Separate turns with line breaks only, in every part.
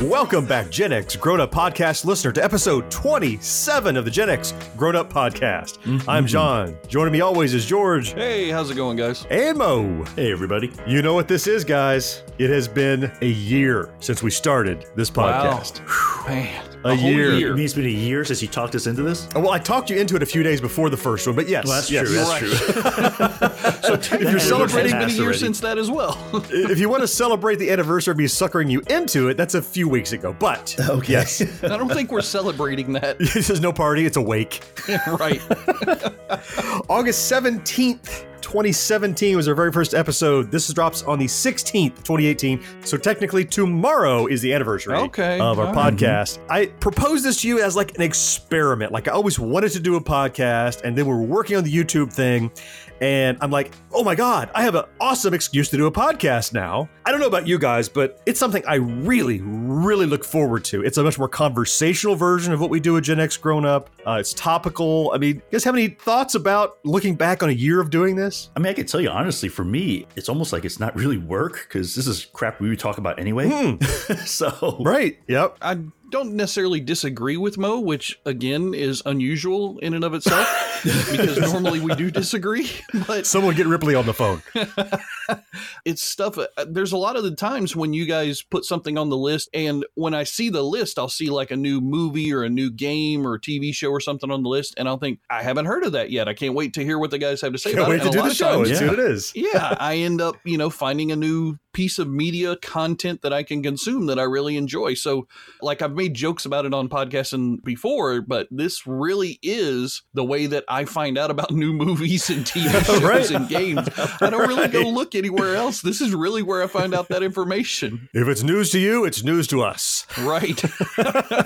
Welcome back, Gen X Grown Up Podcast listener, to episode 27 of the Gen X Grown Up Podcast. Mm-hmm. I'm John. Joining me always is George
Hey, how's it going, guys?
and Mo.
Hey, everybody.
You know what this is, guys? It has been a year since we started this podcast.
Man,
A
whole
year.
It means it's been a year since you talked us into this.
Oh, Well, I talked you into it a few days before the first one, but yes,
Well, that's
yes.
true. That's true.
so If you're celebrating,
It's been a year
already.
since that as well.
if you want to celebrate the anniversary of me suckering you into it, that's a few weeks ago. But
Okay.
yes,
I don't think we're celebrating that.
this is no party; it's a wake.
right.
August 17th, 2017 was our very first episode. This drops on the 16th, 2018. So technically tomorrow is the anniversary
Okay,
of our
right.
podcast. I proposed this to you as like an experiment. Like I always wanted to do a podcast and then we were working on the YouTube thing and I'm like, "Oh my god, I have an awesome excuse to do a podcast now." I don't know about you guys, but it's something I really really look forward to. It's a much more conversational version of what we do at Gen X Grown Up. Uh, it's topical. I mean, you guys have any thoughts about looking back on a year of doing this?
I mean, I can tell you honestly, for me, it's almost like it's not really work because this is crap we would talk about anyway. Hmm. so,
Right. Yep.
I don't necessarily disagree with Mo, which again is unusual in and of itself because normally we do disagree. But
Someone get Ripley on the phone.
it's stuff. uh, There's a lot of the times when you guys put something on the list, and when I see the list, I'll see like a new movie or a new game or TV show or something on the list, and I'll think I haven't heard of that yet. I can't wait to hear what the guys have to say
Can't
about
wait
it.
to
And
do the show
times-
see what it is.
yeah, I end up, you know, finding a new piece of media content that I can consume that I really enjoy. So, like I've made jokes about it on podcasting before, but this really is the way that I find out about new movies and TV shows
Right.
and games. I don't really go look anywhere else. This is really where I find out that information.
If it's news to you, it's news to us.
Right.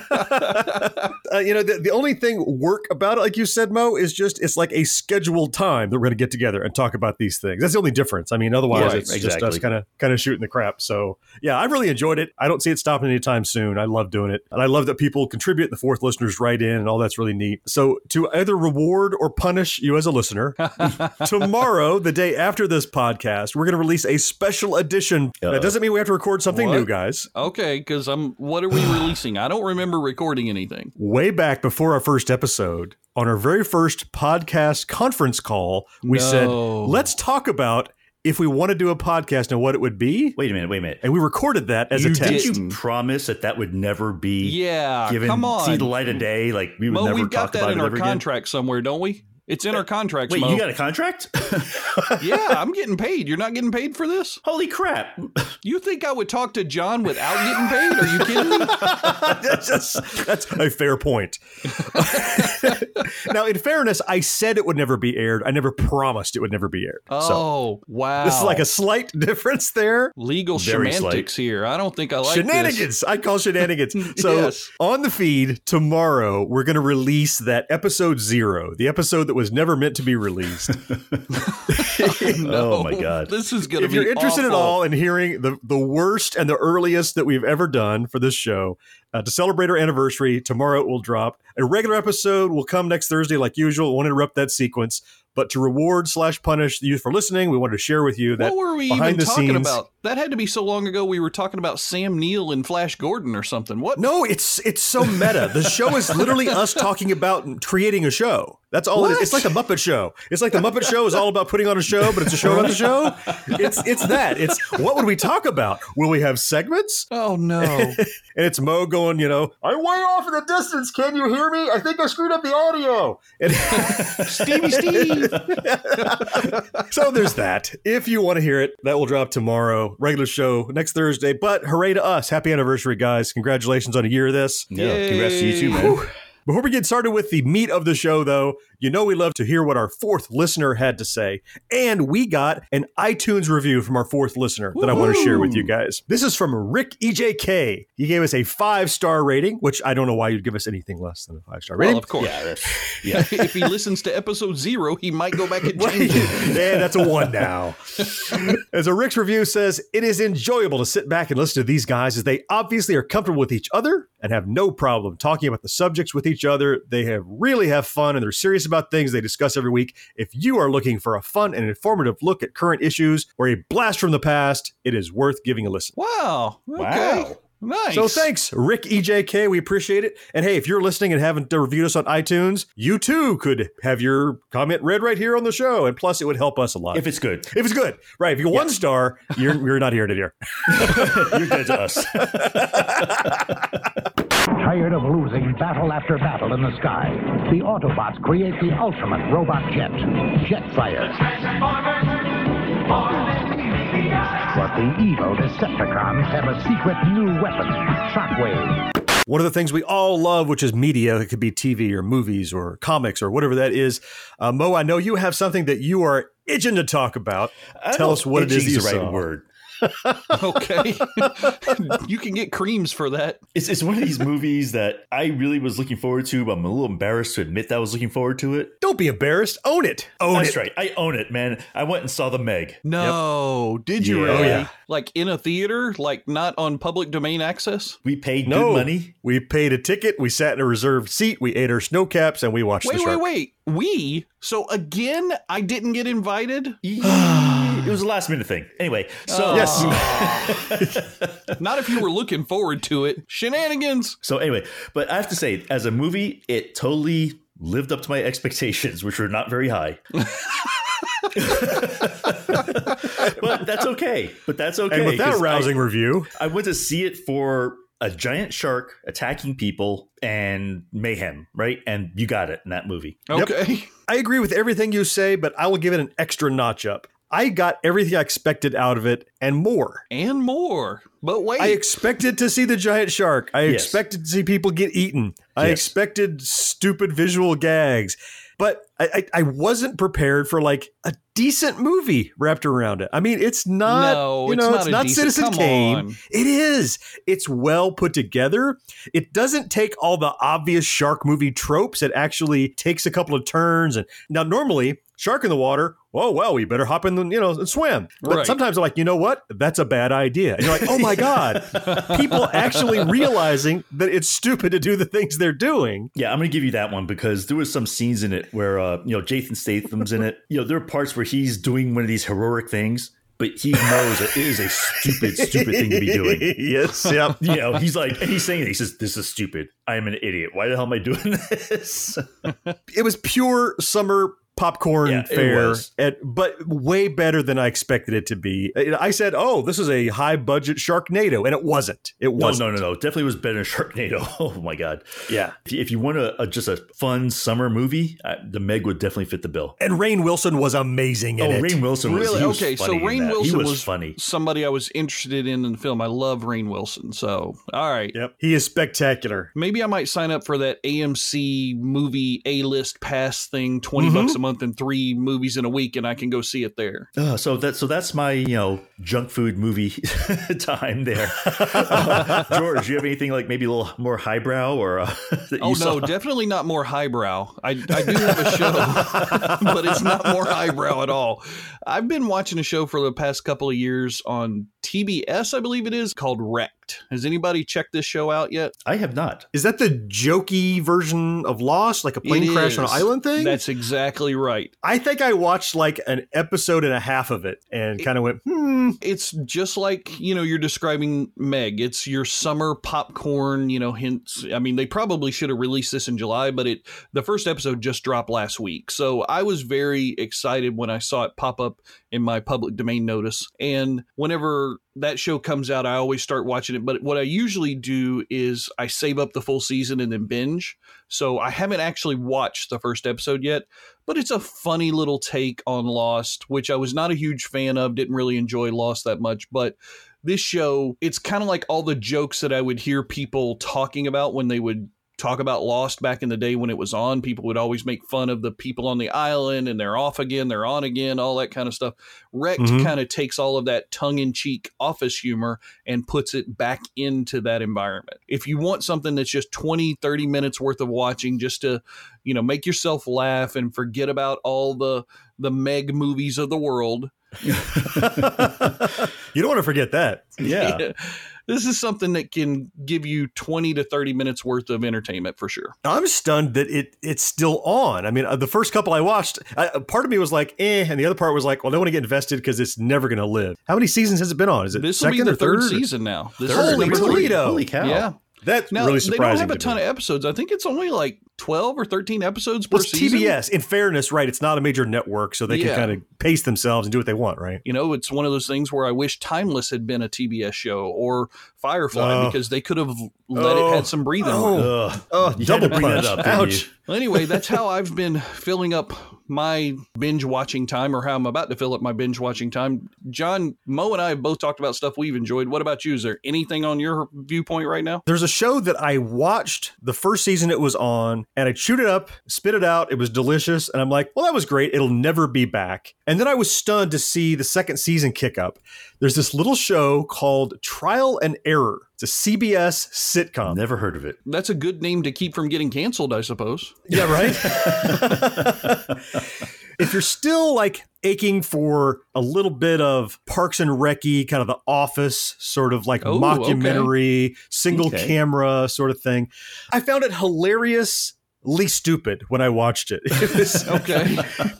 Uh, you know, the, the only thing work about it, like you said, Mo, is just it's like a scheduled time that we're going to get together and talk about these things. That's the only difference. I mean, otherwise,
Right,
it's just us kind of kind of shooting the crap. So, yeah, I really enjoyed it. I don't see it stopping anytime soon. I love doing it, and I love that people contribute. The fourth listeners write in, and all that's really neat. So, to either reward or punish you as a listener, tomorrow, the day after this podcast, we're going to release a special edition. That
Uh-oh.
doesn't mean we have to record something
What?
new, guys.
Okay, because I'm. What are we releasing? I don't remember recording anything.
way back before our first episode, on our very first podcast conference call, we said, let's talk about if we want to do a podcast and what it would be.
wait a minute, wait a minute.
And we recorded that as
you,
a
did
test.
you
didn't. Hmm.
promise that that would never be
Yeah,
given,
come on.
see the light of day? Like we would
Mo,
never
we've got that in our
ever again?
contract somewhere, don't we? It's in our contracts.
Wait,
Mo.
you got a contract?
yeah, I'm getting paid. You're not getting paid for this?
Holy crap!
You think I would talk to John without getting paid? Are you kidding me?
that's, just- that's a fair point. now, in fairness, I said it would never be aired. I never promised it would never be aired. So
Oh, wow.
this is like a slight difference there.
legal
Very
semantics here. I don't think I like
shenanigans.
This.
I call shenanigans. So
Yes.
on the feed tomorrow, we're going to release that episode zero, the episode that was never meant to be released.
Oh my god!
This is going to
if
be
you're interested
awful.
at all in hearing the the worst and the earliest that we've ever done for this show, uh, to celebrate our anniversary, tomorrow it will drop. A regular episode will come next Thursday, like usual. Won't interrupt that sequence. But to reward slash punish the youth for listening, we wanted to share with you that
What were we
behind
even
the
talking
scenes-
about? That had to be so long ago. We were talking about Sam Neill and Flash Gordon or something. What?
No, it's it's so meta. The show is literally us talking about creating a show. That's all it is.
What?
It's like the Muppet Show. It's like the Muppet Show is all about putting on a show, but it's a show about the show. It's it's that. It's what would we talk about? Will we have segments?
Oh no!
And it's Mo going, you know, I'm way off in the distance. Can you hear me? I think I screwed up the audio. And
Stevie Steve.
so there's that. If you want to hear it, that will drop tomorrow. Regular show next Thursday. But hooray to us. Happy anniversary, guys. Congratulations on a year of this.
Yeah, congrats to you too, man.
Before we get started with the meat of the show, though, You know we love to hear what our fourth listener had to say. And we got an iTunes review from our fourth listener that I want to share with you guys. This is from Rick EJK. He gave us a five star rating, which I don't know why you'd give us anything less than a five star rating.
Well, of course.
Yeah, yeah.
if he listens to episode zero, he might go back and change it.
yeah, that's a one now. As a Rick's review says, it is enjoyable to sit back and listen to these guys as they obviously are comfortable with each other and have no problem talking about the subjects with each other. They have really have fun and they're serious about things they discuss every week. If you are looking for a fun and informative look at current issues or a blast from the past, it is worth giving a listen.
Wow. Okay.
Wow.
Nice.
So thanks, Rick EJK. We appreciate it. And hey, if you're listening and haven't reviewed us on iTunes, you too could have your comment read right here on the show. And plus, it would help us a lot.
If it's good,
If it's good, right? If you one star, you're you're not here to hear.
you're good to us.
Tired of losing battle after battle in the sky, the Autobots create the ultimate robot jet, Jetfire. But the evil Decepticons have a secret new weapon, Shockwave.
One of the things we all love, which is media, it could be TV or movies or comics or whatever that is. Uh, Mo, I know you have something that you are itching to talk about.
I
Tell us what it
know
is
if
you
the right
saw.
word.
Okay. you can get creams for that.
It's, it's one of these movies that I really was looking forward to, but I'm a little embarrassed to admit that I was looking forward to it.
Don't be embarrassed. Own it. Own
That's
it.
right. I own it, man. I went and saw the Meg.
No. Did you
Yeah.
really?
Oh,
yeah.
Like in a theater? Like not on public domain access?
We paid
No
good money.
We paid a ticket. We sat in a reserved seat. We ate our snow caps, and we watched
Wait,
the
wait,
shark.
wait. We? So again, I didn't get invited?
it was a last minute thing. Anyway, so oh.
Yes.
Not if you were looking forward to it. Shenanigans.
So anyway, but I have to say, as a movie, it totally lived up to my expectations, which were not very high. but that's okay. But that's okay.
And with that
'cause
rousing review,
I, I went to see it for a giant shark attacking people and mayhem, right? And you got it in that movie.
Okay.
I agree with everything you say, but I will give it an extra notch up. I got everything I expected out of it and more.
And more. But wait.
I expected to see the giant shark. I
Yes.
expected to see people get eaten. I
Yes.
expected stupid visual gags. But I, I, I wasn't prepared for like a decent movie wrapped around it. I mean, it's not.
No,
you
it's
know,
not
it's
a
not
decent-
Citizen Kane.
on.
It is. It's well put together. It doesn't take all the obvious shark movie tropes. It actually takes a couple of turns. And now, normally, shark in the water. Oh well, we better hop in the you know and swim. But
Right.
sometimes they're like, you know what? That's a bad idea. And you're like, oh my god, people actually realizing that it's stupid to do the things they're doing.
Yeah, I'm going to give you that one because there was some scenes in it where uh, Uh, you know Jason Statham's in it. You know, there are parts where he's doing one of these heroic things, but he knows it is a stupid, stupid thing to be doing.
yes. Yep.
You know, he's like, and he's saying it. He says, "This is stupid. I am an idiot. Why the hell am I doing this?"
it was pure summer popcorn
Yeah, it
fare,
was.
but way better than I expected it to be. I said, "Oh, this is a high budget Sharknado," and it wasn't. It wasn't.
no, no, no. Definitely was better than Sharknado. Oh my god.
Yeah.
If you, if you want a, a just a fun summer movie, uh, the Meg would definitely fit the bill.
And Rainn Wilson was amazing in
Oh,
it.
Rainn Wilson was
Really?
he was
okay, so
funny in
Rainn
that.
Wilson
he was,
was,
funny.
somebody I was interested in in the film. I love Rainn Wilson. So, all right.
Yep. He is spectacular.
Maybe I might sign up for that AMC movie A list pass thing, 20
Mhm.
bucks a month and three movies in a week, and I can go see it there.
Uh, so that so that's my you know junk food movie time there. Uh, George, you have anything like maybe a little more highbrow or uh,
Oh, no,
saw?
definitely not more highbrow. I, I do have a show, but it's not more highbrow at all. I've been watching a show for the past couple of years on TBS, I believe it is, called Has anybody checked this show out yet?
I have not.
Is that the jokey version of Lost, like a plane
It
crash on an island thing?
That's exactly right.
I think I watched like an episode and a half of it and kind of went, hmm.
It's just like, you know, you're describing Meg. It's your summer popcorn, you know, hints. I mean, they probably should have released this in July, but it the first episode just dropped last week. So I was very excited when I saw it pop up in my public domain notice. And whenever that show comes out, I always start watching it. But what I usually do is I save up the full season and then binge. So I haven't actually watched the first episode yet, but it's a funny little take on Lost, which I was not a huge fan of, didn't really enjoy Lost that much. But this show, it's kind of like all the jokes that I would hear people talking about when they would talk about Lost back in the day when it was on. People would always make fun of the people on the island and they're off again, they're on again, all that kind of stuff. Wrecked
Mhm.
kind of takes all of that tongue in cheek office humor and puts it back into that environment. If you want something that's just 20, 30 minutes worth of watching just to, you know, make yourself laugh and forget about all the the Meg movies of the world,
you don't want to forget that.
Yeah.
This is something that can give you 20 to 30 minutes worth of entertainment for sure.
I'm stunned that it it's still on. I mean, uh, the first couple I watched, I, uh, part of me was like, eh, and the other part was like, well, I don't want to get invested because it's never going to live. How many seasons has it been on? Is it
This will be
second
the
or
third,
third?
season now. This
Holy
number.
Toledo.
Holy cow.
Yeah.
That's
Now
really surprising.
they don't have a ton
me.
of episodes. I think it's only like 12 or 13 episodes per
Well, it's
season.
TBS. In fairness, right? It's not a major network, so they
Yeah.
can kind of pace themselves and do what they want, right?
You know, it's one of those things where I wish Timeless had been a TBS show or Firefly
Oh.
because they could have let
Oh.
it had some breathing.
Oh.
room.
Ugh.
Oh, double
to bring
punch.
up,
Ouch.
Well, anyway, that's how I've been filling up my binge watching time or how I'm about to fill up my binge watching time. John, Mo, and I have both talked about stuff we've enjoyed. What about you? Is there anything on your viewpoint right now?
There's a show that I watched the first season it was on, and I chewed it up, spit it out. It was delicious, and I'm like, well, that was great. It'll never be back. And then I was stunned to see the second season kick up. There's this little show called Trial and Error. It's a CBS sitcom.
Never heard of it.
That's a good name to keep from getting canceled, I suppose.
Yeah, right. if you're still like aching for a little bit of Parks and Recy, kind of the Office sort of like
Oh,
mockumentary, single
Okay.
camera sort of thing, I found it hilariously stupid when I watched it. It was
Okay.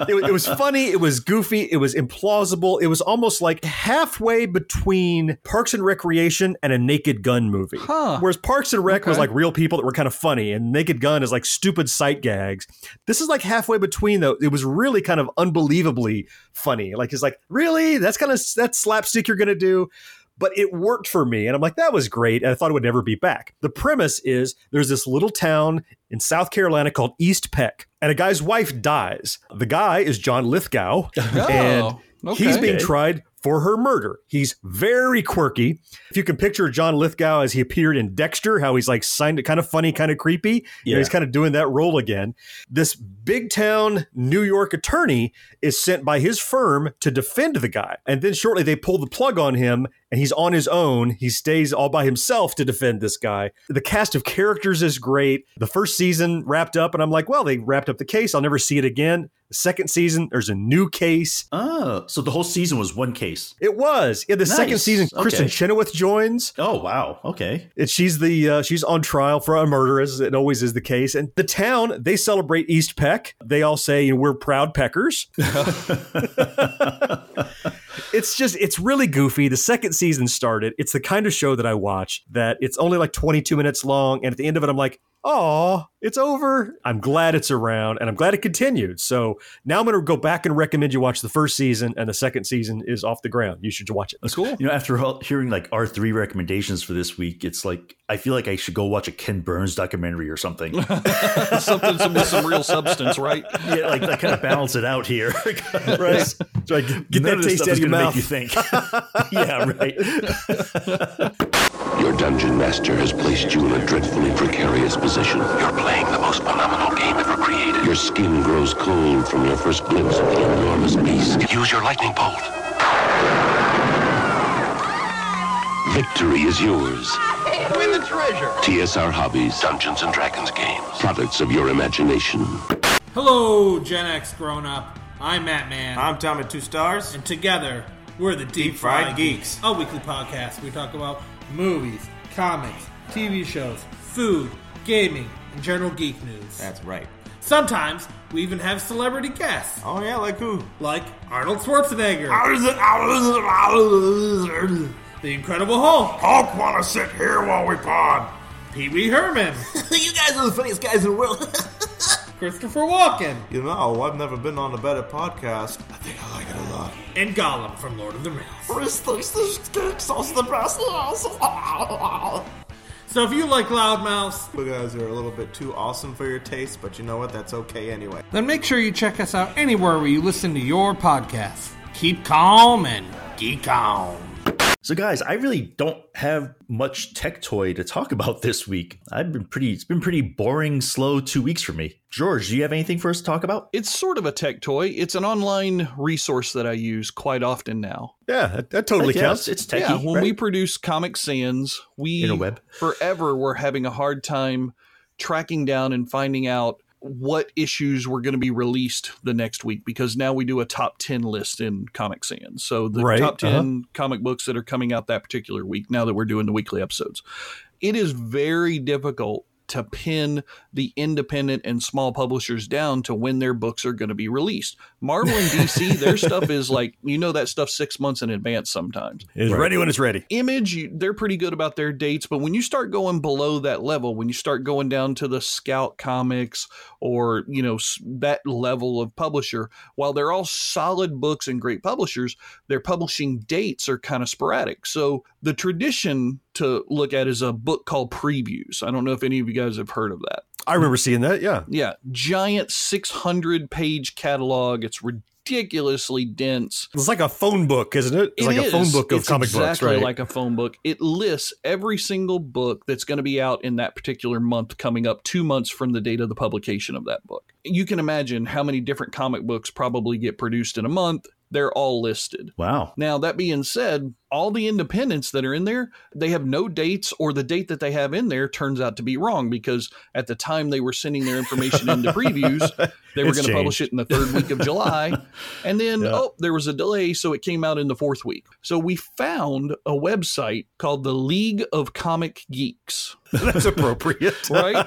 it, was- it was funny. It was goofy. It was implausible. It was almost like halfway between Parks and Recreation and a Naked Gun movie.
Huh.
Whereas Parks and Rec was like real people that were kind of funny, and Naked Gun is like stupid sight gags. This is like halfway between though. It was really kind of unbelievably funny. Like it's like really that's kind of that slapstick you're gonna do. But it worked for me, and I'm like, that was great, and I thought it would never be back. The premise is there's this little town in South Carolina called East Peck, and a guy's wife dies. The guy is John Lithgow, oh, and he's being tried for her murder. He's very quirky. If you can picture John Lithgow as he appeared in Dexter, how he's like signed it, kind of funny, kind of creepy.
Yeah.
he's kind of doing that role again. This big town New York attorney is sent by his firm to defend the guy. And then shortly they pull the plug on him and he's on his own. He stays all by himself to defend this guy. The cast of characters is great. The first season wrapped up and I'm like, well, they wrapped up the case. I'll never see it again. Second season, there's a new case.
Oh, so the whole season was one case.
It was. Yeah, the second
Nice.
season, Kristin
Okay.
Chenoweth joins.
Oh, wow. Okay.
And she's the uh, she's on trial for a murder, as it always is the case. And the town they celebrate East Peck. They all say we're proud Peckers. it's just it's really goofy. The second season started. It's the kind of show that I watch that it's only like 22 minutes long, and at the end of it, I'm like, oh, it's over. I'm glad it's around, and I'm glad it continued. So now I'm going to go back and recommend you watch the first season, and the second season is off the ground. You should watch it.
That's cool.
You know, after all- hearing like our three recommendations for this week, it's like I feel like I should go watch a Ken Burns documentary or something.
Something some, with some real substance, right?
yeah, like that kind of balance it out here.
Right? So I get get
None
that
of this
taste
stuff
out of your mouth.
make you think. yeah, right.
Your dungeon master has placed you in a dreadfully precarious position. You're playing the most phenomenal game ever created. Your skin grows cold from your first glimpse of the enormous beast. Use your lightning bolt. Victory is yours.
Win the treasure.
TSR Hobbies, Dungeons and Dragons games. Products of your imagination.
Hello, Gen X grown up. I'm Matt Man.
I'm Tom at Two Stars.
and together, we're the Deep,
Fried
Fried
Geeks.
a weekly podcast. We talk about movies, comics, TV shows, food, gaming, and general geek news.
That's right.
Sometimes we even have celebrity guests,
Oh yeah, like who?
like Arnold Schwarzenegger, the Incredible Hulk,
Hulk wanna sit here while we pod.
Pee Wee Herman,
you guys are the funniest guys in the world.
Christopher Walken,
you know, I've never been on a better podcast. I think I like it a lot.
and Gollum from Lord of the Rings. So if you like loudmouths,
You guys are a little bit too awesome for your taste, but you know what? That's okay anyway.
then make sure you check us out anywhere where you listen to your podcasts. Keep calm and geek on.
So, guys, I really don't have much tech toy to talk about this week. I've been pretty, it's been pretty boring, slow two weeks for me. George, do you have anything for us to talk about?
It's sort of a tech toy. It's an online resource that I use quite often now.
Yeah, that, that totally counts.
It's, it's techie.
yeah, when
right?
we produce Comic Sans, we
Interweb.
forever were having a hard time tracking down and finding out what issues were going to be released the next week because now we do a top 10 list in Comic Sans. So the
Right,
top uh-huh. 10 comic books that are coming out that particular week now that we're doing the weekly episodes. It is very difficult to pin the independent and small publishers down to when their books are going to be released. Marvel and DC, their stuff is like, you know, that stuff six months in advance sometimes.
it's ready when it's ready.
Image, they're pretty good about their dates, but when you start going below that level, when you start going down to the Scout Comics or you know that level of publisher, while they're all solid books and great publishers, their publishing dates are kind of sporadic. So the tradition to look at is a book called previews. I don't know if any of you guys have heard of that.
I remember seeing that. Yeah.
Yeah, giant 600 page catalog. It's ridiculously dense.
It's like a phone book, isn't it? It's
It
like a phone book of
It's
comic
exactly
books, right?
like a phone book. It lists every single book that's going to be out in that particular month coming up two months from the date of the publication of that book. You can imagine how many different comic books probably get produced in a month. They're all listed.
Wow.
Now, that being said, all the independents that are in there, they have no dates, or the date that they have in there turns out to be wrong because at the time they were sending their information into previews, they were going to publish it in the third week of July. And then,
Yeah.
oh, there was a delay, so it came out in the fourth week. So we found a website called the League of Comic Geeks
That's appropriate.
right?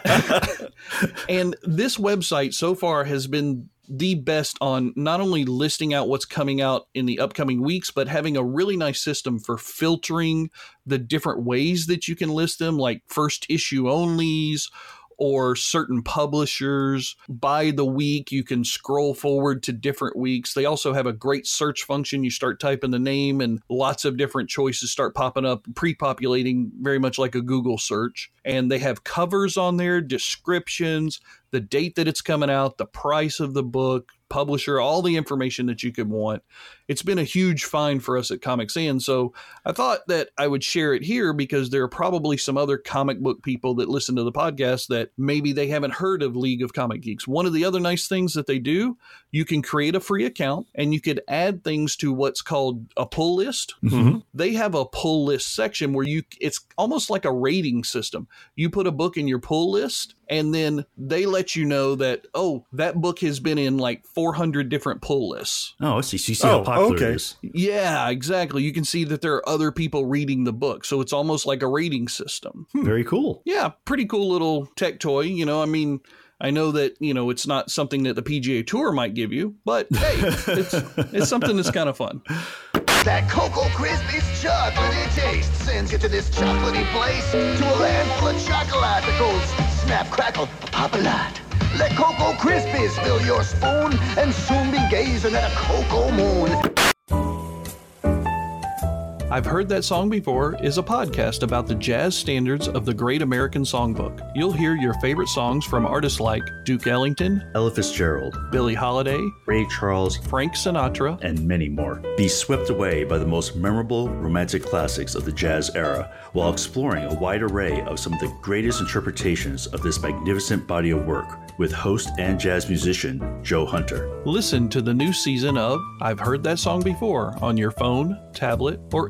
and this website so far has been the best on not only listing out what's coming out in the upcoming weeks, but having a really nice system for filtering the different ways that you can list them, like first issue onlys or certain publishers. By the week, you can scroll forward to different weeks. They also have a great search function. You start typing the name, and lots of different choices start popping up, pre populating very much like a Google search. And they have covers on there, descriptions, the date that it's coming out, the price of the book, publisher, all the information that you could want. It's been a huge find for us at Comic Sans. So I thought that I would share it here because there are probably some other comic book people that listen to the podcast that maybe they haven't heard of League of Comic Geeks. One of the other nice things that they do, you can create a free account and you could add things to what's called a pull list.
Mhm.
They have a pull list section where you it's almost like a rating system. You put a book in your pull list and then they let you know that oh, that book has been in like 400 different pull lists.
Oh, I see. So you see
Oh,
how popular
okay.
it is.
Yeah, exactly. You can see that there are other people reading the book. So it's almost like a rating system. Hmm.
Very cool.
Yeah, pretty cool little tech toy. You know, I mean, I know that, you know, it's not something that the PGA Tour might give you, but hey, it's, it's something that's kind of fun.
That Cocoa Krispies chocolatey taste sends you to this chocolatey place, to a land full of chocolate that goes snap, crackle, pop a lot. Let Cocoa Krispies fill your spoon and soon be gazing at a cocoa moon.
I've Heard That Song Before is a podcast about the jazz standards of the Great American Songbook. You'll hear your favorite songs from artists like Duke Ellington,
Ella Fitzgerald,
Billie Holiday,
Ray Charles,
Frank Sinatra,
and many more. Be swept away by the most memorable romantic classics of the jazz era while exploring a wide array of some of the greatest interpretations of this magnificent body of work with host and jazz musician Joe Hunter.
Listen to the new season of I've Heard That Song Before on your phone, tablet, or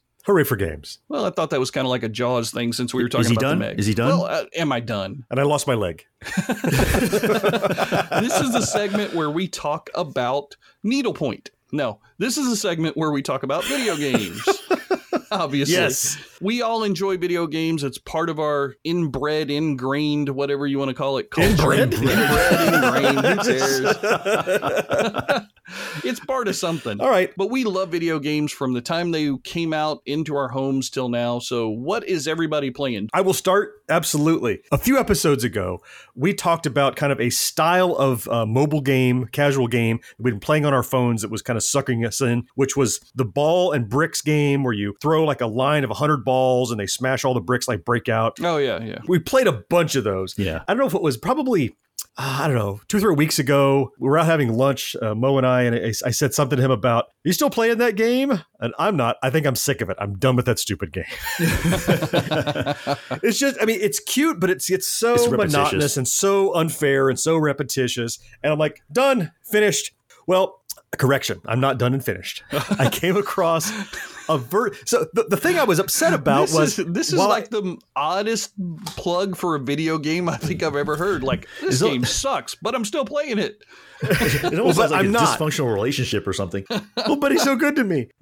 Hooray for games.
Well, I thought that was kind of like a Jaws thing since we were talking Is
he
about
done?
the Meg.
Is he done?
Well, uh, am I done?
And I lost my leg.
this is the segment where we talk about needlepoint. No, this is a segment where we talk about video games. Obviously.
Yes.
We all enjoy video games. It's part of our inbred, ingrained, whatever you want to call it, culture.
Inbred?
Inbred, ingrained. Who cares? it's part of something.
All right.
But we love video games from the time they came out into our homes till now. So, what is everybody playing?
I will start Absolutely. A few episodes ago, we talked about kind of a style of uh, mobile game, casual game we've been playing on our phones that was kind of sucking us in, which was the ball and bricks game where you throw like a line of 100 balls and they smash all the bricks like breakout.
Oh yeah, yeah.
We played a bunch of those.
Yeah.
I don't know if it was probably I don't know, two or three weeks ago, we were out having lunch, uh, Mo and I, and I, I said something to him about, Are you still playing that game? And I'm not. I think I'm sick of it. I'm done with that stupid game. it's just, I mean, it's cute, but it's it's so
It's
monotonous and so unfair and so repetitious. And I'm like, done, finished. Well, correction, I'm not done and finished. I came across a ver. So the, the thing I was upset about
this
was
is, this is
while I-
like the oddest plug for a video game I think I've ever heard. Like this
Is it-
game sucks, but I'm still playing it.
It almost
Well,
sounds like
I'm
a
not.
dysfunctional relationship or something.
oh, but he's so good to me.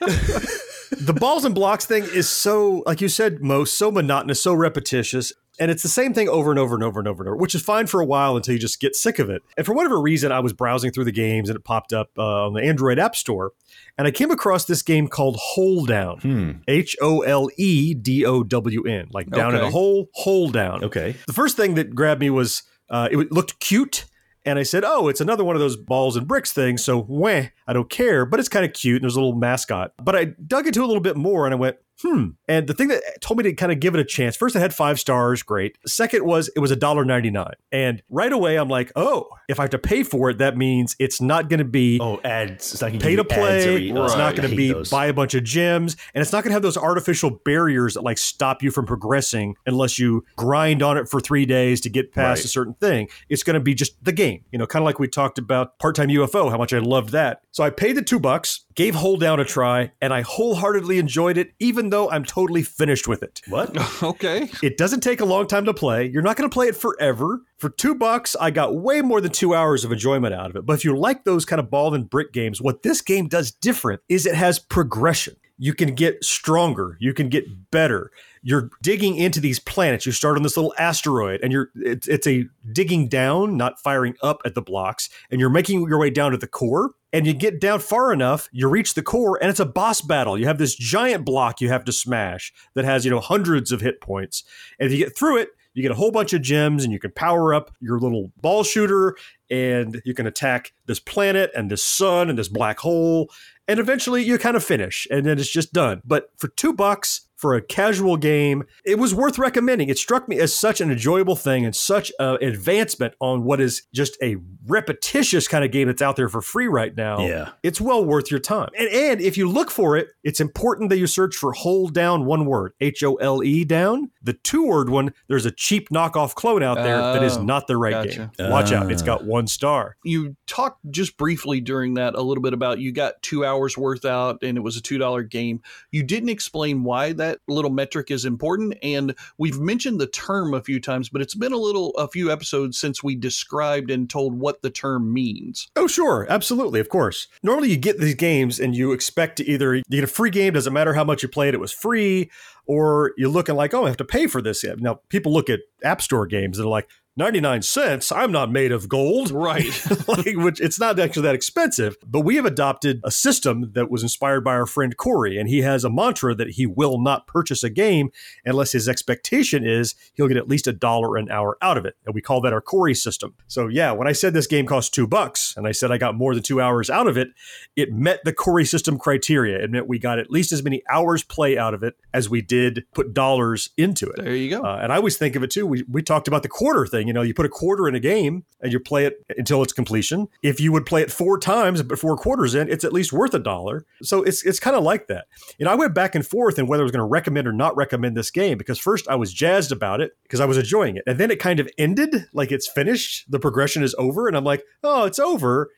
the balls and blocks thing is so, like you said, Mo, so monotonous, so repetitious. And it's the same thing over and over and over and over and over, which is fine for a while until you just get sick of it. And for whatever reason, I was browsing through the games and it popped up uh, on the Android App Store. And I came across this game called Holedown. H O L E D O W N. Like down in a hole, hole down.
Okay.
The first thing that grabbed me was uh, it looked cute. And I said, oh, it's another one of those balls and bricks things. So, weh, I don't care, but it's kind of cute. And there's a little mascot. But I dug into it a little bit more and I went, hmm. And the thing that told me to kind of give it a chance first, I had five stars. Great. Second was it was $1.99. And right away, I'm like, oh, if I have to pay for it, that means it's not going to be
Oh, ads. It's not gonna
pay to play.
every-
It's not going to be
those.
buy a bunch of gems, and it's not going to have those artificial barriers that like stop you from progressing unless you grind on it for three days to get past
Right.
a certain thing. It's going to be just the game, you know, kind of like we talked about part-time UFO, how much I loved that. So I paid the two bucks, gave Holedown a try, and I wholeheartedly enjoyed it, even though I'm totally finished with it.
What?
Okay.
It doesn't take a long time to play. You're not going to play it forever. For two bucks, I got way more than two hours of enjoyment out of it. But if you like those kind of ball and brick games, what this game does different is it has progression. You can get stronger. You can get better. You're digging into these planets. You start on this little asteroid, and you're it's, it's a digging down, not firing up at the blocks, and you're making your way down to the core. And you get down far enough, you reach the core, and it's a boss battle. You have this giant block you have to smash that has you know hundreds of hit points, and if you get through it, you get a whole bunch of gems, and you can power up your little ball shooter, and you can attack this planet and this sun and this black hole, and eventually you kind of finish, and then it's just done. But for two bucks for a casual game, it was worth recommending. It struck me as such an enjoyable thing and such an advancement on what is just a repetitious kind of game that's out there for free right now.
Yeah.
It's well worth your time. And, and if you look for it, it's important that you search for holedown one word, H O L E down. The two word one, there's a cheap knockoff clone out there that is
Oh,
not the right
gotcha.
game. Watch out.
Ah.
It's got one star.
You talked just briefly during that a little bit about you got two hours worth out and it was a $2 game. You didn't explain why that little metric is important. And we've mentioned the term a few times, but it's been a little, a few episodes since we described and told what the term means.
Oh, sure. Absolutely. Of course. Normally, you get these games and you expect to either you get a free game, doesn't matter how much you played, it was free, or you're looking like, oh, I have to pay for this. Now, people look at App Store games and are like, 99 cents. I'm not made of gold.
Right.
like, which it's not actually that expensive, but we have adopted a system that was inspired by our friend Corey, and he has a mantra that he will not purchase a game unless his expectation is he'll get at least a dollar an hour out of it, and we call that our Corey system. So yeah, when I said this game cost two bucks, and I said I got more than two hours out of it, it met the Corey system criteria. It meant we got at least as many hours play out of it as we did put dollars into it.
There you go.
Uh, and I always think of it too. We, we talked about the quarter thing. You know, you put a quarter in a game and you play it until its completion. If you would play it four times, but four quarters in, it's at least worth a dollar. So it's it's kind of like that. And I went back and forth in whether I was going to recommend or not recommend this game because first I was jazzed about it because I was enjoying it, and then it kind of ended like it's finished. The progression is over, and I'm like, oh, it's over.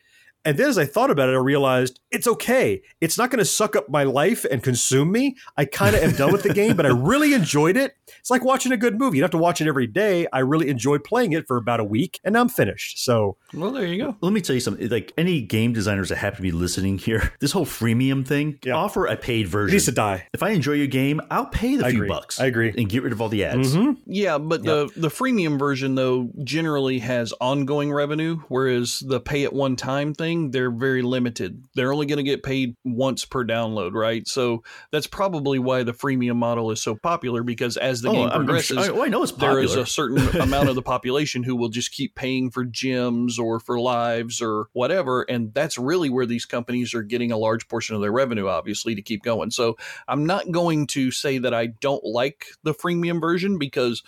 And then as I thought about it, I realized it's okay. It's not going to suck up my life and consume me. I kind of am done with the game, but I really enjoyed it. It's like watching a good movie. You don't have to watch it every day. I really enjoyed playing it for about a week, and now I'm finished. So
well, there you go.
Let me tell you something. Like any game designers that happen to be listening here, this whole freemium thing,
Yeah.
offer a paid
it
version.
needs to die.
if I enjoy your game, I'll pay the
I
few
agree.
bucks.
I agree.
And get rid of all the ads.
Mhm.
Yeah, but the the freemium version though generally has ongoing revenue, whereas the pay at one time thing thing, they're very limited. They're only going to get paid once per download, right? So that's probably why the freemium model is so popular because as the
Oh,
game progresses,
sure- I know it's popular.
there is a certain amount of the population who will just keep paying for gems or for lives or whatever. And that's really where these companies are getting a large portion of their revenue, obviously, to keep going. So I'm not going to say that I don't like the freemium version because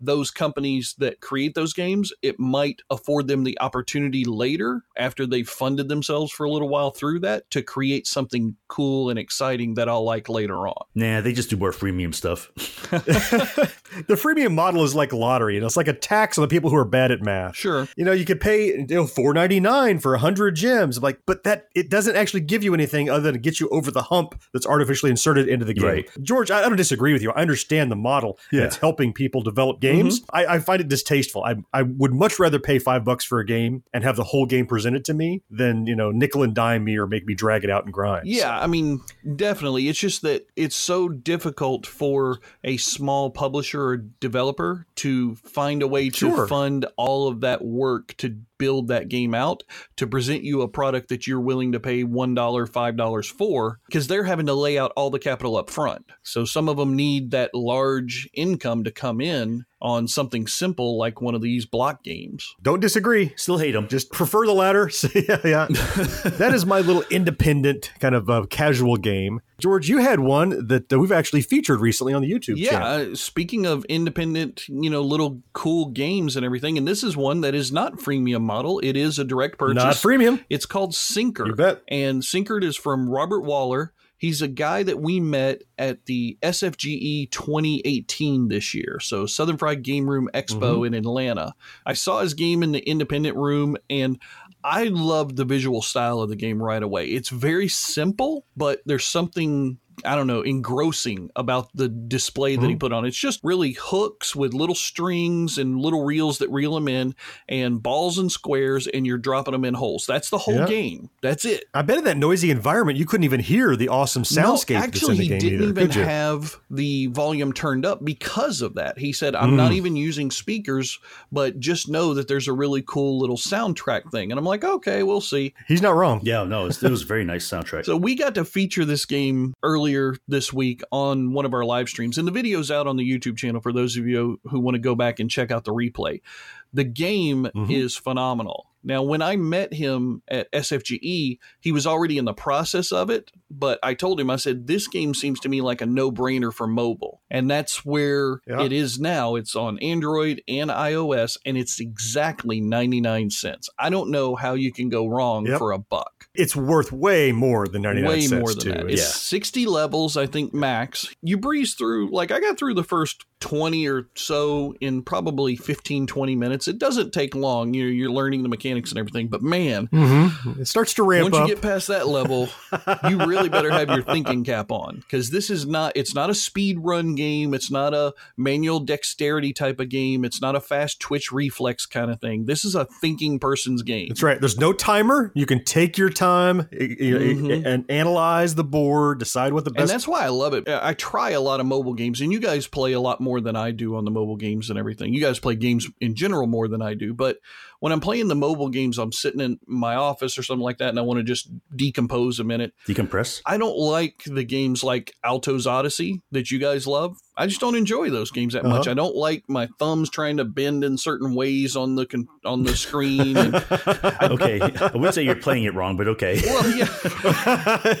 those companies that create those games, it might afford them the opportunity later after they've funded themselves for a little while through that to create something cool and exciting that I'll like later on.
Nah, they just do more freemium stuff.
the freemium model is like lottery. You know, it's like a tax on the people who are bad at math.
Sure.
You know, you could pay you know, four ninety nine for hundred gems. Like, but that it doesn't actually give you anything other than get you over the hump that's artificially inserted into the game.
Right.
George, I, I don't disagree with you. I understand the model.
Yeah.
it's helping people develop games. Mm-hmm. I, I find it distasteful. I I would much rather pay five bucks for a game and have the whole game presented to me than you know nickel and dime me or make me drag it out and grind.
Yeah, I mean, definitely. It's just that it's so difficult for a small publisher or developer to find a way to
Sure.
fund all of that work to build that game out to present you a product that you're willing to pay $1, $5 for because they're having to lay out all the capital up front. So some of them need that large income to come in on something simple like one of these block games.
Don't disagree.
Still hate them.
Just prefer the latter. Yeah, yeah. that is my little independent kind of uh, casual game. George, you had one that we've actually featured recently on the YouTube
Yeah,
channel.
uh, speaking of independent, you know, little cool games and everything, and this is one that is not freemium model. It is a direct purchase.
Not freemium.
It's called Sinkr.
You bet.
And Sinkered is from Robert Waller. He's a guy that we met at the SFGE 2018 this year. So Southern Fried Game Room Expo
Mm-hmm.
in Atlanta. I saw his game in the independent room and I loved the visual style of the game right away. It's very simple, but there's something I don't know, engrossing about the display that
Mm-hmm.
he put on. It's just really hooks with little strings and little reels that reel them in, and balls and squares, and you're dropping them in holes. That's the whole
Yeah.
game. That's it.
I bet in that noisy environment, you couldn't even hear the awesome soundscape
No,
that's
actually,
in the
he
game
didn't
either.
even
could you?
have the volume turned up because of that. He said, "I'm not even using speakers, but just know that there's a really cool little soundtrack thing." And I'm like, "Okay, we'll see."
He's not wrong.
Yeah, no, it's, it was a very nice soundtrack.
So we got to feature this game earlier this week on one of our live streams, and the video's out on the YouTube channel for those of you who want to go back and check out the replay. The game mm-hmm. is phenomenal. Now, when I met him at SFGE, he was already in the process of it, but I told him, I said, this game seems to me like a no brainer for mobile. And that's where
Yeah.
it is now. It's on Android and iOS, and it's exactly 99 cents. I don't know how you can go wrong
Yep.
for a buck
It's worth way more than 99
way
cents,
more than
too.
that.
It's-
It's 60 levels, I think, max. You breeze through, like, I got through the first 20 or so in probably 15, 20 minutes. It doesn't take long. You're, you're learning the mechanics and everything, but man,
It starts to ramp up.
once
up.
you get past that level, you really better have your thinking cap on because this is not, it's not a speed run game. It's not a manual dexterity type of game. It's not a fast twitch reflex kind of thing. This is a thinking person's game.
That's right. There's no timer. You can take your time
Mhm.
and analyze the board, decide what the best and
that's why I love it. I try a lot of mobile games, and you guys play a lot more than I do on the mobile games and everything. You guys play games in general more than I do, but when I'm playing the mobile games, I'm sitting in my office or something like that, and I want to just decompose a minute.
Decompress.
I don't like the games like Alto's Odyssey that you guys love. I just don't enjoy those games that much.
Uh-huh.
I don't like my thumbs trying to bend in certain ways on the con- on the screen. And,
Okay, I wouldn't say you're playing it wrong, but okay.
well, yeah,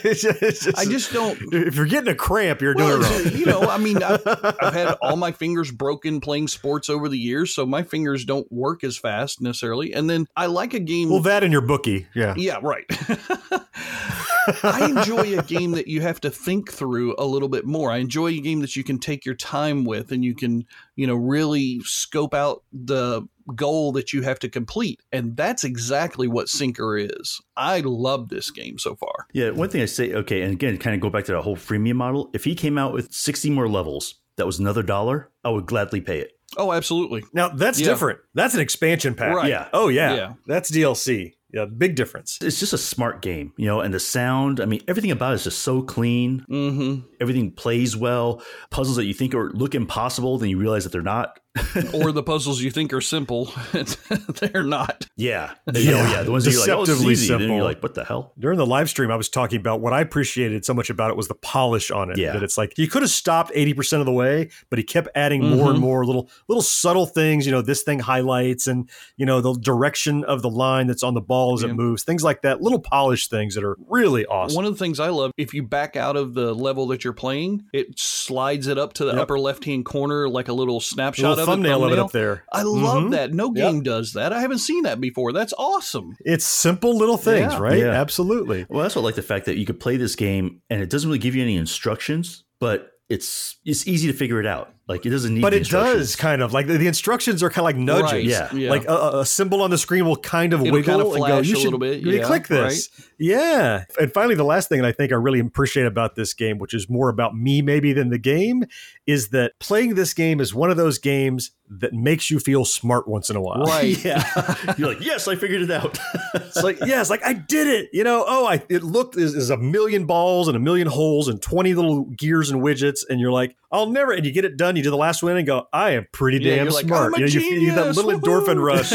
It's just- it's just-
I just don't.
if you're getting a cramp, you're doing
Well,
it wrong.
you know, I mean, I've, I've had all my fingers broken playing sports over the years, so my fingers don't work as fast necessarily. And then I like a game.
Well, that and your bookie, yeah.
yeah, right. I enjoy a game that you have to think through a little bit more. I enjoy a game that you can take your time with and you can, you know, really scope out the goal that you have to complete. And that's exactly what Sinkr is. I love this game so far.
Yeah, one thing I say, okay, and again, kind of go back to that whole freemium model. If he came out with 60 more levels, that was another dollar, I would gladly pay it.
Oh, absolutely.
Now that's
Yeah.
different. That's an expansion pack.
Right.
Yeah.
Oh yeah.
Yeah.
That's DLC. Yeah, big difference.
It's just a smart game, you know, and the sound, I mean, everything about it is just so clean.
Mm-hmm.
Everything plays well. Puzzles that you think are look impossible, then you realize that they're not.
or the puzzles you think are simple, they're not.
Yeah.
Yeah.
yeah. yeah. The ones that you're like, oh, this
Deceptively
easy. Then
simple.
you're like, what the hell?
During the live stream, I was talking about what I appreciated so much about it was the polish on it.
Yeah.
That it's like he could have stopped 80% of the way, but he kept adding more and
Mhm.
more little little subtle things. You know, this thing highlights and, you know, the direction of the line that's on the ball as
Yeah.
it moves, things like that. Little polished things that are really awesome.
One of the things I love, if you back out of the level that you're playing, it slides it up to the
Yep.
upper left hand corner like a little snapshot
little
of
thumbnail,
it.
of it up there.
I love
Mhm.
that. No
Yep.
game does that. I haven't seen that before. That's awesome.
It's simple little things,
Yeah.
right?
Yeah.
Absolutely.
Well, that's what I like the fact that you could play this game and it doesn't really give you any instructions, but it's it's easy to figure it out. Like it doesn't need. Instructions.
But
the
it does kind of like the, the instructions are kind of like nudges.
Right.
Yeah.
Yeah.
Like a- a, a symbol on the screen will kind of
It'll
wiggle
kind of
and go, you
a
should
little bit. Yeah,
click this. Yeah. And finally, the last thing that I think I really appreciate about this game, which is more about me maybe than the game, is that playing this game is one of those games that makes you feel smart once in a while.
right.
Yeah. You're like, yes, I figured it out.
It's like, yeah, it's like I did it. You know, oh, I it looked is, is a million balls and a million holes and 20 little gears and widgets, and you're like, I'll never and you get it done, you do the last one and go, I am pretty
Yeah,
damn
you're like,
smart.
"I'm a
you know, you, feel- you get that
genius.
little endorphin rush.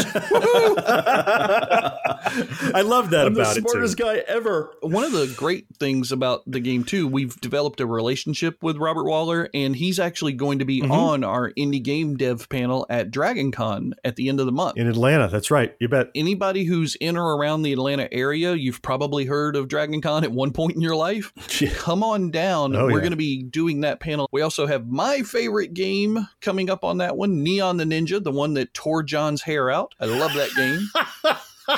I love that
I'm the
about it too.
smartest guy ever.
One of the great things about the game too, we've developed a relationship with Robert Waller, and he's actually going to be
Mm-hmm.
on our indie game dev panel at DragonCon at the end of the month.
In Atlanta, that's right. You bet.
Anybody who's in or around the Atlanta area, you've probably heard of DragonCon at one point in your life. Come on down.
Oh,
We're
yeah.
going to be doing that panel. We also have my favorite game coming up on that one, Neon the Ninja, the one that tore John's hair out. I love that game.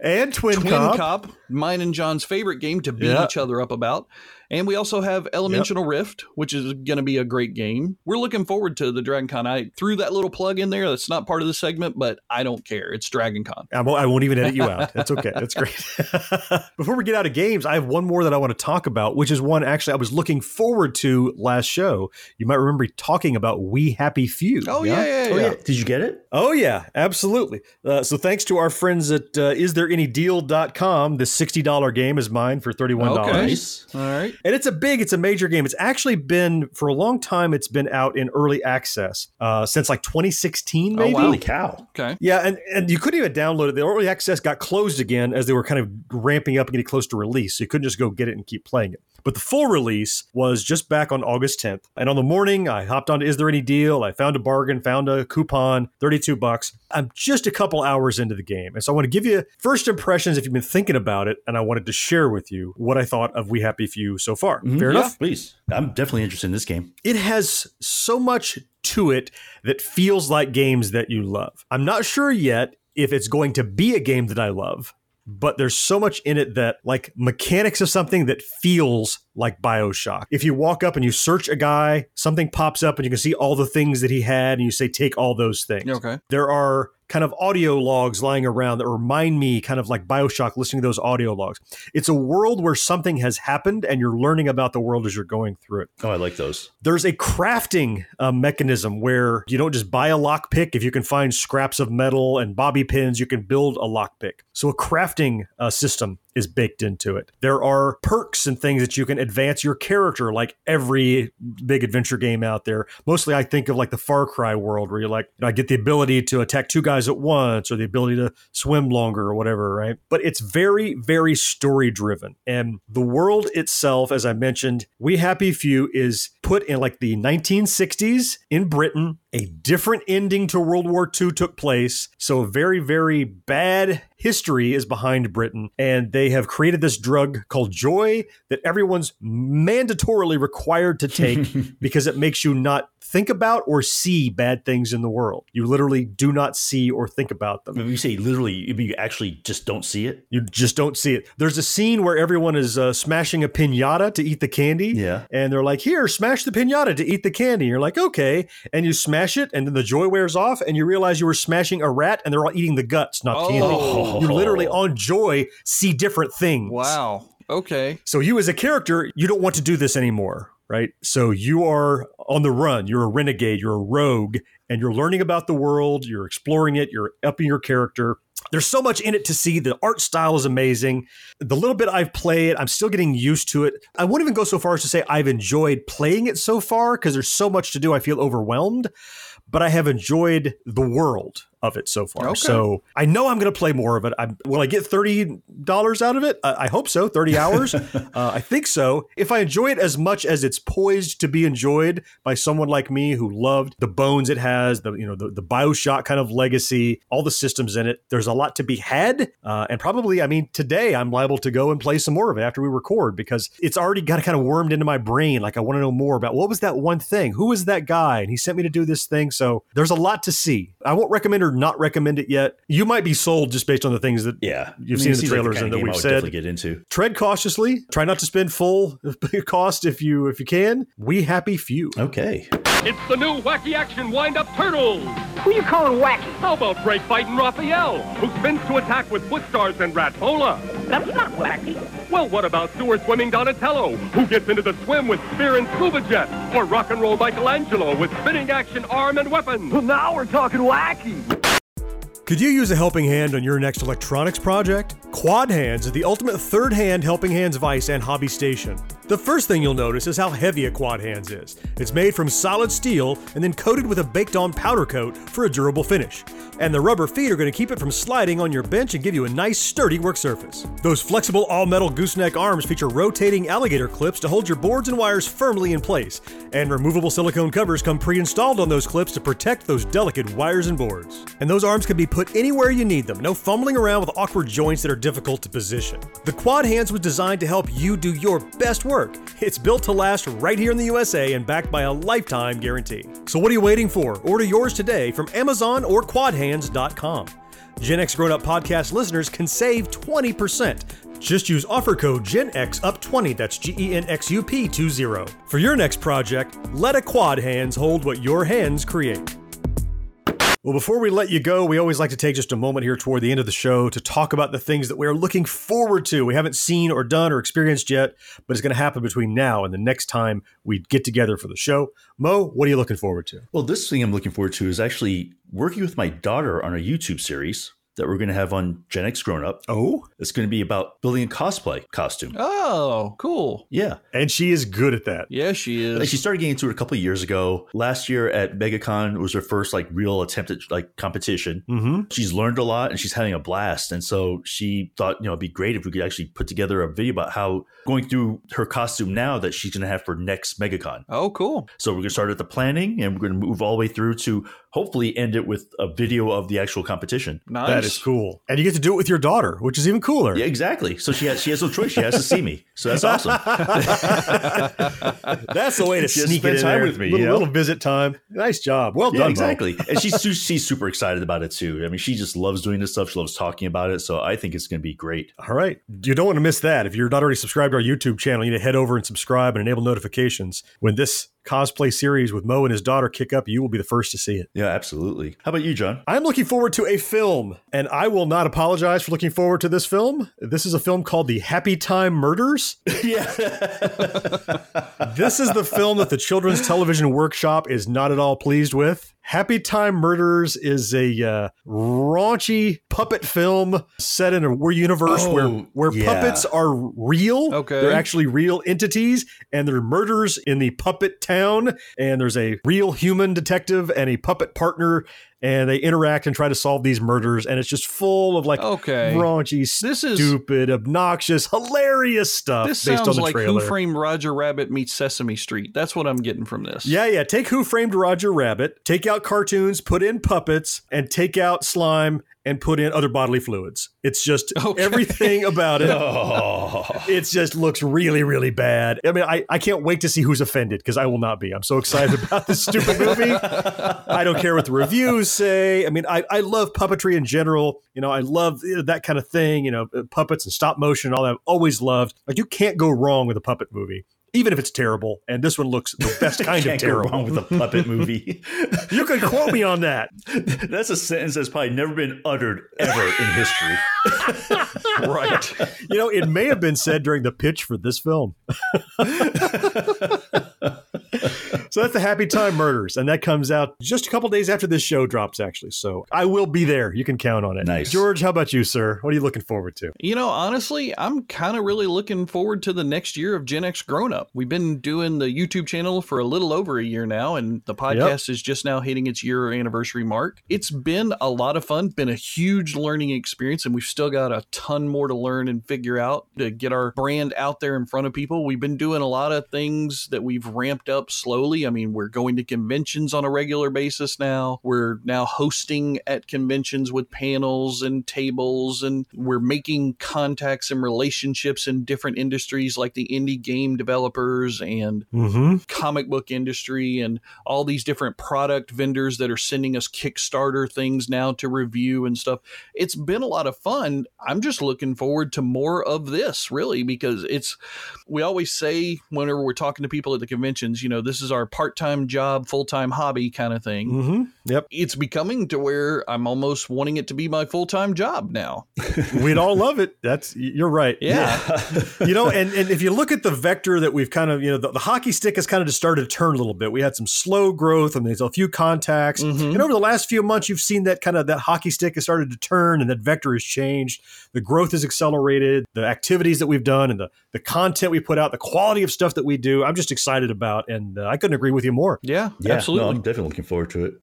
And Twin,
Twin
Cop.
Cop, mine and John's favorite game to beat
Yeah.
each other up about. And we also have Elemental Rift, which is going to be a great game. We're looking forward to the DragonCon. I threw that little plug in there. That's not part of the segment, but I don't care. It's DragonCon.
I won't, I won't even edit you out. That's okay. That's great. Before we get out of games, I have one more that I want to talk about, which is one actually I was looking forward to last show. You might remember talking about We Happy Few.
Oh, yeah, yeah, yeah.
Oh yeah. Did you get it?
Oh, yeah, absolutely. Uh, so thanks to our friends at uh, isthereanydeal.com, this $60 game is mine for $31.
Okay.
Nice.
All right.
And it's a big, it's a major game. It's actually been, for a long time, it's been out in early access uh, since like 2016, maybe.
wow.
Holy cow.
Okay.
Yeah, and, and you couldn't even download it. The early access got closed again as they were kind of ramping up and getting close to release. So you couldn't just go get it and keep playing it. But the full release was just back on August 10th. And on the morning, I hopped onto Is There Any Deal? I found a bargain, found a coupon, 32 bucks. I'm just a couple hours into the game. And so I want to give you first impressions if you've been thinking about it. And I wanted to share with you what I thought of We Happy Few so far. Mm-hmm. Fair enough?
Please. I'm definitely interested in this game.
it has so much to it that feels like games that you love. I'm not sure yet if it's going to be a game that I love, but there's so much in it that, like, mechanics of something that feels like Bioshock. If you walk up and you search a guy, something pops up and you can see all the things that he had, and you say, take all those things.
Okay.
There are kind of audio logs lying around that remind me kind of like Bioshock listening to those audio logs. It's a world where something has happened and you're learning about the world as you're going through it
Oh, I like those.
there's a crafting uh, mechanism where you don't just buy a lockpick. If you can find scraps of metal and bobby pins, you can build a lockpick. So a crafting uh, system is baked into it. There are perks and things that you can advance your character, like every big adventure game out there. Mostly, I think of like the Far Cry world, where you're like, I get the ability to attack two guys at once, or the ability to swim longer, or whatever, right? But it's very, very story driven, and the world itself, as I mentioned, We Happy Few is put in like the 1960s in Britain. A different ending to World War II took place. So, a very, very bad history is behind Britain. And they have created this drug called Joy that everyone's mandatorily required to take because it makes you not think about or see bad things in the world. You literally do not see or think about them.
When you say literally, you actually just don't see it?
You just don't see it. There's a scene where everyone is uh, smashing a pinata to eat the candy.
Yeah.
And they're like, here, smash the pinata to eat the candy. You're like, okay. And you smash it, and then the joy wears off, and you realize you were smashing a rat, and they're all eating the guts, not the candy.
Oh.
You literally, on joy, see different things.
Wow. Okay.
So you as a character, you don't want to do this anymore. Right? So you are on the run, you're a renegade, you're a rogue, and you're learning about the world, you're exploring it, you're upping your character. There's so much in it to see. The art style is amazing. The little bit I've played, I'm still getting used to it. I won't even go so far as to say I've enjoyed playing it so far because there's so much to do. I feel overwhelmed, but I have enjoyed the world of it so far.
Okay.
So I know I'm going to play more of it. I, will I get thirty dollars out of it? I, I hope so. Thirty hours. uh, I think so. If I enjoy it as much as it's poised to be enjoyed by someone like me who loved the bones it has, the you know the, the Bioshock kind of legacy, all the systems in it. There's a lot to be had, uh, and probably I mean today I'm liable to go and play some more of it after we record because it's already got kind of wormed into my brain. Like I want to know more about what was that one thing? Who was that guy? And he sent me to do this thing. So there's a lot to see. I won't recommend or not recommend it yet. You might be sold just based on the things that
Yeah,
you've
I
seen
mean,
in the
it seems like
trailers and that we've said.
definitely get into.
Tread cautiously. Try not to spend full cost if you if you can. We happy few.
Okay.
It's the new wacky action wind-up turtles.
Who you calling wacky?
How about break fighting Raphael, who spins to attack with foot stars and Ratpola?
That's not wacky.
Well, what about sewer swimming Donatello, who gets into the swim with spear and scuba jet? Or rock and roll Michelangelo with spinning action arm and weapon?
Well, now we're talking wacky.
Could you use a helping hand on your next electronics project? Quad Hands is the ultimate third hand helping hands vice and hobby station. The first thing you'll notice is how heavy a Quad Hands is. It's made from solid steel and then coated with a baked on powder coat for a durable finish. And the rubber feet are going to keep it from sliding on your bench and give you a nice sturdy work surface. Those flexible all metal gooseneck arms feature rotating alligator clips to hold your boards and wires firmly in place. And removable silicone covers come pre installed on those clips to protect those delicate wires and boards. And those arms can be put anywhere you need them, no fumbling around with awkward joints that are difficult to position. The Quad Hands was designed to help you do your best work. It's built to last right here in the USA and backed by a lifetime guarantee. So what are you waiting for? Order yours today from Amazon or quadhands.com. Gen X Grown Up Podcast listeners can save 20%. Just use offer code GenXUp20, that's G E N X U P 20. For your next project, let a Quad Hands hold what your hands create. Well, before we let you go, we always like to take just a moment here toward the end of the show to talk about the things that we're looking forward to. We haven't seen or done or experienced yet, but it's going to happen between now and the next time we get together for the show. Mo, what are you looking forward to?
Well, this thing I'm looking forward to is actually working with my daughter on a YouTube series that we're going to have on Gen X Grown Up.
Oh,
It's going to be about building a cosplay costume.
Oh, cool.
Yeah.
and she is good at that.
Yeah, she
Like
is.
she started getting into it a couple of years ago. Last year at MegaCon was her first like real attempt at like competition.
Mm-hmm.
She's learned a lot and she's having a blast. And so she thought, you know, it'd be great if we could actually put together a video about how going through her costume now that she's going to have for next MegaCon.
Oh, cool.
So we're going to start at the planning and we're going to move all the way through to hopefully end it with a video of the actual competition.
Nice.
That is cool. And you get to do it with your daughter, which is even cooler.
Yeah, exactly. So she has she has no choice. She has to see me. So that's awesome.
That's the way to
Just
sneak
spend
it in
time
there.
with me,
little,
you know?
little visit time. Nice job. Well
Yeah,
done. Mo.
exactly. and she's she's super excited about it too. I mean, she just loves doing this stuff. She loves talking about it. So I think it's going to be great.
All right. You don't want to miss that. If you're not already subscribed to our YouTube channel, you need to head over and subscribe and enable notifications. When this cosplay series with Mo and his daughter kick up, you will be the first to see it.
Yeah, absolutely. How about you, John?
I'm looking forward to a film, and I will not apologize for looking forward to this film. This is a film called The Happy Time Murders.
yeah.
This is the film that the Children's Television Workshop is not at all pleased with. Happy Time Murders is a uh, raunchy puppet film set in a war universe
Oh,
where where
yeah.
puppets are real.
Okay.
they're actually real entities, and they're murders in the puppet town. And there's a real human detective and a puppet partner, and they interact and try to solve these murders. And it's just full of like
Okay.
raunchy,
This is-
stupid, obnoxious, hilarious stuff
This
based on
sounds
the
like
trailer.
Who Framed Roger Rabbit meets Sesame Street. That's what I'm getting from this.
Yeah, yeah. Take Who Framed Roger Rabbit, take out cartoons, put in puppets, and take out slime and put in other bodily fluids. It's just
Okay.
everything about it.
Oh.
It just looks really, really bad. I mean, I, I can't wait to see who's offended because I will not be. I'm so excited about this stupid movie. I don't care what the reviews say. I mean, I, I love puppetry in general. You know, I love that kind of thing, you know, uh, puppets and stop motion and all that. I've always loved. Like, you can't go wrong with a puppet movie. Even if it's terrible, and this one looks the best kind of
Can't go
terrible.
wrong with a puppet movie.
You can quote me on that.
That's a sentence that's probably never been uttered ever in history.
Right.
You know, it may have been said during the pitch for this film. So that's the Happy Time Murders, and that comes out just a couple days after this show drops, actually. So I will be there. You can count on it.
Nice.
George, how about you, sir? What are you looking forward to?
You know, honestly, I'm kind of really looking forward to the next year of Gen X Grown Up. We've been doing the YouTube channel for a little over a year now, and the podcast is just now hitting its year anniversary mark. It's been a lot of fun, been a huge learning experience, and we've still got a ton more to learn and figure out to get our brand out there in front of people. We've been doing a lot of things that we've ramped up slowly. I mean, we're going to conventions on a regular basis now. We're now hosting at conventions with panels and tables, and we're making contacts and relationships in different industries like the indie game developers and
Mm-hmm.
comic book industry and all these different product vendors that are sending us Kickstarter things now to review and stuff. It's been a lot of fun. I'm just looking forward to more of this, really, because it's, we always say whenever we're talking to people at the conventions, you know, this is our part time job, full time hobby kind of thing.
Mm-hmm. Yep.
It's becoming to where I'm almost wanting it to be my full time job now.
We'd all love it. That's you're right.
Yeah.
you know, and, and if you look at the vector that we've kind of, you know, the, the hockey stick has kind of just started to turn a little bit. We had some slow growth and there's a few contacts. And over the last few months, you've seen that kind of that hockey stick has started to turn and that vector has changed. The growth has accelerated, the activities that we've done and the, the content we put out, the quality of stuff that we do. I'm just excited about. And uh, I couldn't agree with you more.
Yeah,
Yeah,
absolutely.
No, I'm definitely looking forward to it.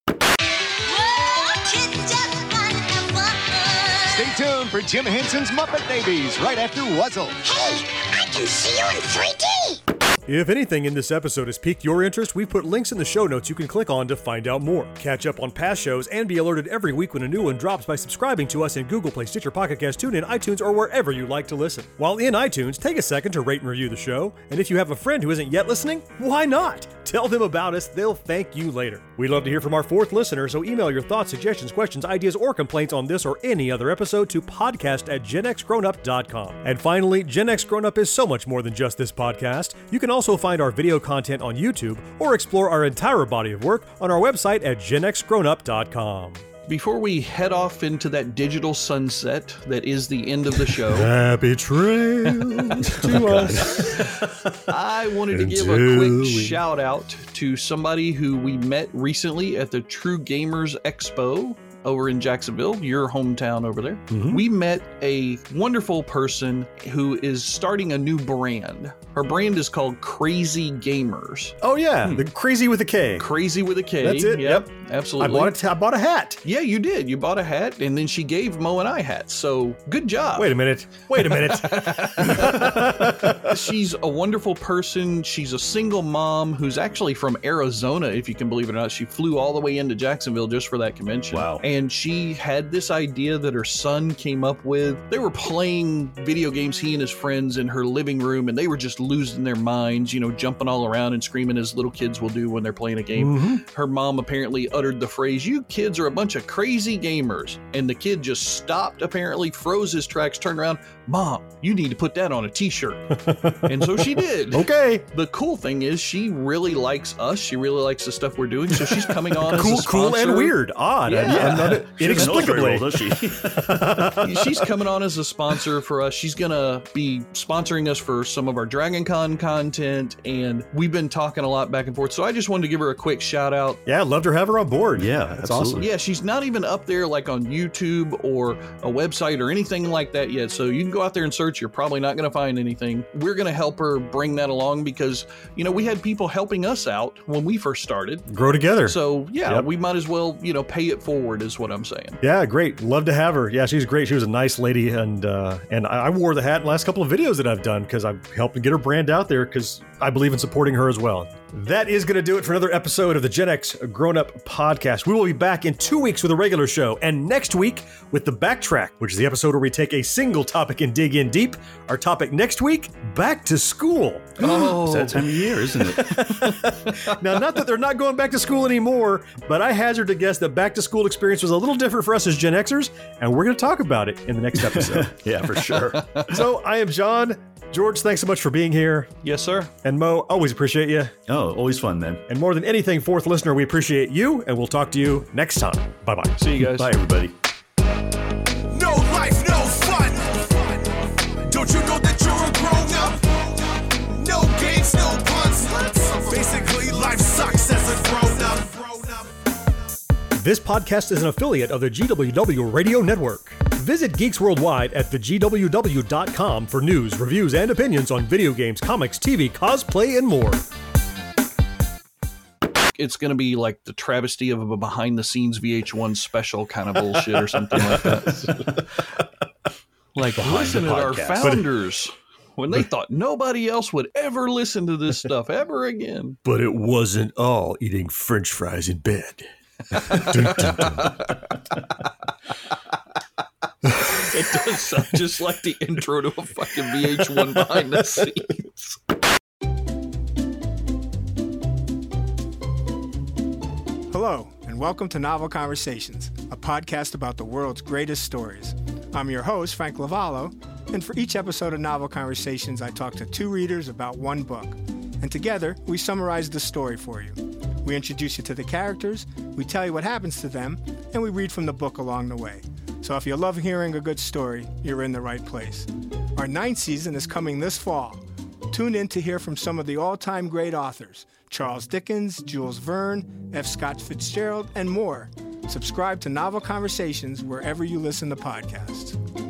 Stay tuned for Jim Henson's Muppet Babies right after Wuzzle.
Hey, I can see you in 3D.
If anything in this episode has piqued your interest, we've put links in the show notes you can click on to find out more. Catch up on past shows and be alerted every week when a new one drops by subscribing to us in Google Play, Stitcher, Pocket Cast, TuneIn, iTunes, or wherever you like to listen. While in iTunes, take a second to rate and review the show. And if you have a friend who isn't yet listening, why not? Tell them about us, they'll thank you later. We'd love to hear from our fourth listener, so email your thoughts, suggestions, questions, ideas, or complaints on this or any other episode to podcast at genxgrownup.com. And finally, Gen X Grown Up is so much more than just this podcast. You can also find our video content on YouTube or explore our entire body of work on our website at genxgrownup.com.
Before we head off into that digital sunset that is the end of the show,
Happy trails to us.
I wanted to give a quick shout out to somebody who we met recently at the True Gamers Expo over in Jacksonville, your hometown over there.
Mm-hmm.
We met a wonderful person who is starting a new brand. Her brand is called Krazy Gamers.
Oh yeah, the crazy with a K.
Crazy with a K.
That's it,
Yep,
yep.
Absolutely.
I bought a t- I bought a hat.
Yeah, you did. You bought a hat, and then she gave Mo and I hats. So good job.
Wait a minute. Wait a minute.
She's a wonderful person. She's a single mom who's actually from Arizona, if you can believe it or not. She flew all the way into Jacksonville just for that convention.
Wow.
And she had this idea that her son came up with. They were playing video games, he and his friends, in her living room, and they were just losing their minds, you know, jumping all around and screaming as little kids will do when they're playing a game.
Mhm.
Her mom apparently the phrase, You kids are a bunch of crazy gamers. And the kid just stopped, apparently, froze his tracks, turned around, Mom, you need to put that on a t shirt. and so she did.
Okay.
The cool thing is, she really likes us. She really likes the stuff we're doing. So she's coming on
cool,
as a
cool, and weird, odd.
Yeah.
I'm not-
She doesn't know us very
inexplicably.
does she?
she's coming on as a sponsor for us. She's gonna be sponsoring us for some of our Dragon Con content, and we've been talking a lot back and forth. So I just wanted to give her a quick shout out.
Yeah, love to have her on board.
Yeah,
that's
absolutely.
awesome.
Yeah, she's not even up there like on YouTube or a website or anything like that yet. So you can go out there and search. You're probably not going to find anything. We're going to help her bring that along because, you know, we had people helping us out when we first started.
Grow together.
So yeah,
Yep.
we might as well, you know, pay it forward is what I'm saying.
Yeah, great. Love to have her. Yeah, she's great. She was a nice lady, and uh, and I I wore the hat in the last couple of videos that I've done because I've helped get her brand out there because I believe in supporting her as well. That is going to do it for another episode of the Gen X Grown Up Podcast. We will be back in two weeks with a regular show, and next week with the Backtrack, which is the episode where we take a single topic and dig in deep. Our topic next week: back to school.
Oh,
It's that time of year, isn't it?
Now, not that they're not going back to school anymore, but I hazard to guess that back to school experience was a little different for us as Gen Xers, and we're going to talk about it in the next episode.
yeah, for sure.
so, I am John. George, thanks so much for being here.
Yes, sir.
And Mo, always appreciate you.
Oh, always fun, man.
And more than anything, fourth listener, we appreciate you, and we'll talk to you next time. Bye bye.
See you guys.
Bye, everybody.
No life, no fun. Don't you know that you're a grown up? No games, no puns. Basically, life sucks as a grown up.
This podcast is an affiliate of the GWW Radio Network. Visit Geeks Worldwide at thegww.com for news, reviews, and opinions on video games, comics, TV, cosplay, and more.
It's going to be like the travesty of a behind the scenes VH1 special kind of bullshit or something like that. like,
Behind
listen
the
at our
podcast.
founders when they thought nobody else would ever listen to this stuff ever again.
But it wasn't all eating french fries in bed.
It does sound just like the intro to a fucking VH1 behind the scenes.
Hello, and welcome to Novel Conversations, a podcast about the world's greatest stories. I'm your host, Frank Lavallo, and for each episode of Novel Conversations, I talk to two readers about one book. And together, we summarize the story for you. We introduce you to the characters, we tell you what happens to them, and we read from the book along the way. So if you love hearing a good story, you're in the right place. Our ninth season is coming this fall. Tune in to hear from some of the all time great authors Charles Dickens, Jules Verne, F. Scott Fitzgerald, and more. Subscribe to Novel Conversations wherever you listen to podcasts.